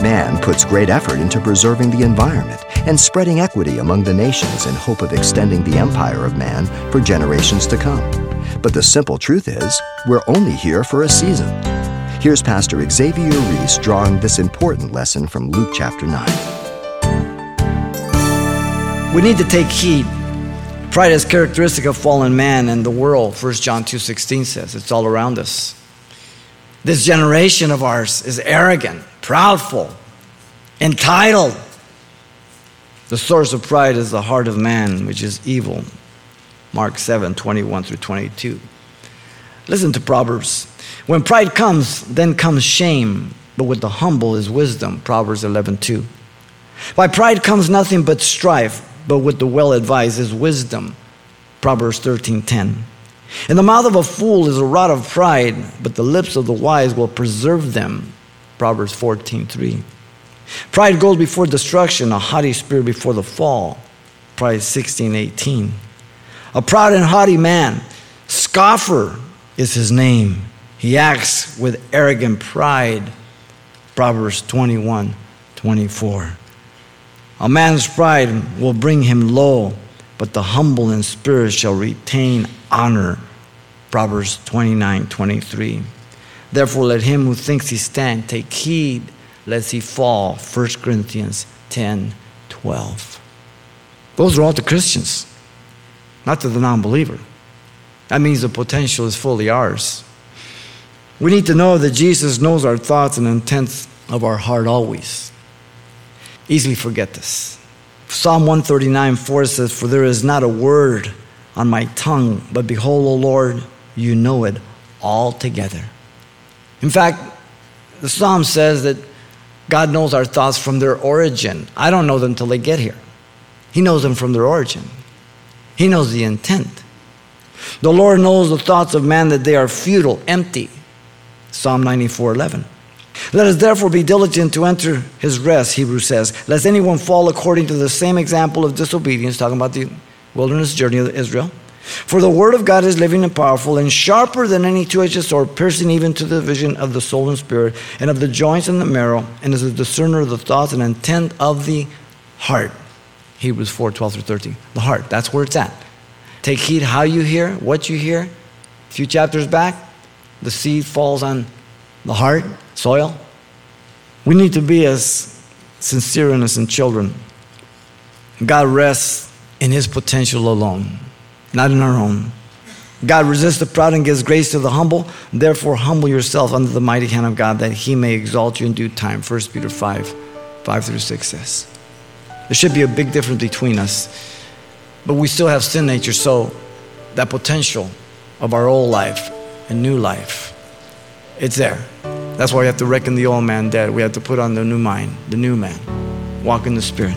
Man puts great effort into preserving the environment and spreading equity among the nations in hope of extending the empire of man for generations to come. But the simple truth is, we're only here for a season. Here's Pastor Xavier Reese drawing this important lesson from Luke chapter 9. We need to take heed. Pride is characteristic of fallen man and the world. 1 John 2:16 says it's all around us. This generation of ours is arrogant, proudful, entitled. The source of pride is the heart of man, which is evil. Mark 7, 21 through 22. Listen to Proverbs. When pride comes, then comes shame, but with the humble is wisdom. Proverbs 11, 2. By pride comes nothing but strife, but with the well advised is wisdom. Proverbs 13, 10. In the mouth of a fool is a rod of pride, but the lips of the wise will preserve them. Proverbs 14, 3. Pride goes before destruction, a haughty spirit before the fall. Proverbs 16, 18. A proud and haughty man, scoffer is his name. He acts with arrogant pride. Proverbs 21, 24. A man's pride will bring him low, but the humble in spirit shall retain honor. Proverbs 29, 23. Therefore, let him who thinks he stand take heed lest he fall. 1 Corinthians 10, 12. Those are all to Christians, not to the non believer. That means the potential is fully ours. We need to know that Jesus knows our thoughts and intents of our heart always. Easily forget this. Psalm 139 4 says, For there is not a word on my tongue, but behold, O Lord, you know it altogether. In fact, the psalm says that God knows our thoughts from their origin. I don't know them until they get here. He knows them from their origin, He knows the intent. The Lord knows the thoughts of man that they are futile, empty. Psalm 94 11. Let us therefore be diligent to enter his rest, Hebrews says, lest anyone fall according to the same example of disobedience, talking about the wilderness journey of Israel. For the word of God is living and powerful and sharper than any two edged sword, piercing even to the division of the soul and spirit, and of the joints and the marrow, and is a discerner of the thoughts and intent of the heart. Hebrews 4 12 through 13. The heart, that's where it's at. Take heed how you hear, what you hear. A few chapters back, the seed falls on the heart, soil. We need to be as sincere innocent children. God rests in his potential alone, not in our own. God resists the proud and gives grace to the humble. Therefore, humble yourself under the mighty hand of God that he may exalt you in due time. 1 Peter 5 5 through 6 says. There should be a big difference between us, but we still have sin nature, so that potential of our old life and new life, it's there. That's why we have to reckon the old man dead. We have to put on the new mind, the new man. Walk in the Spirit.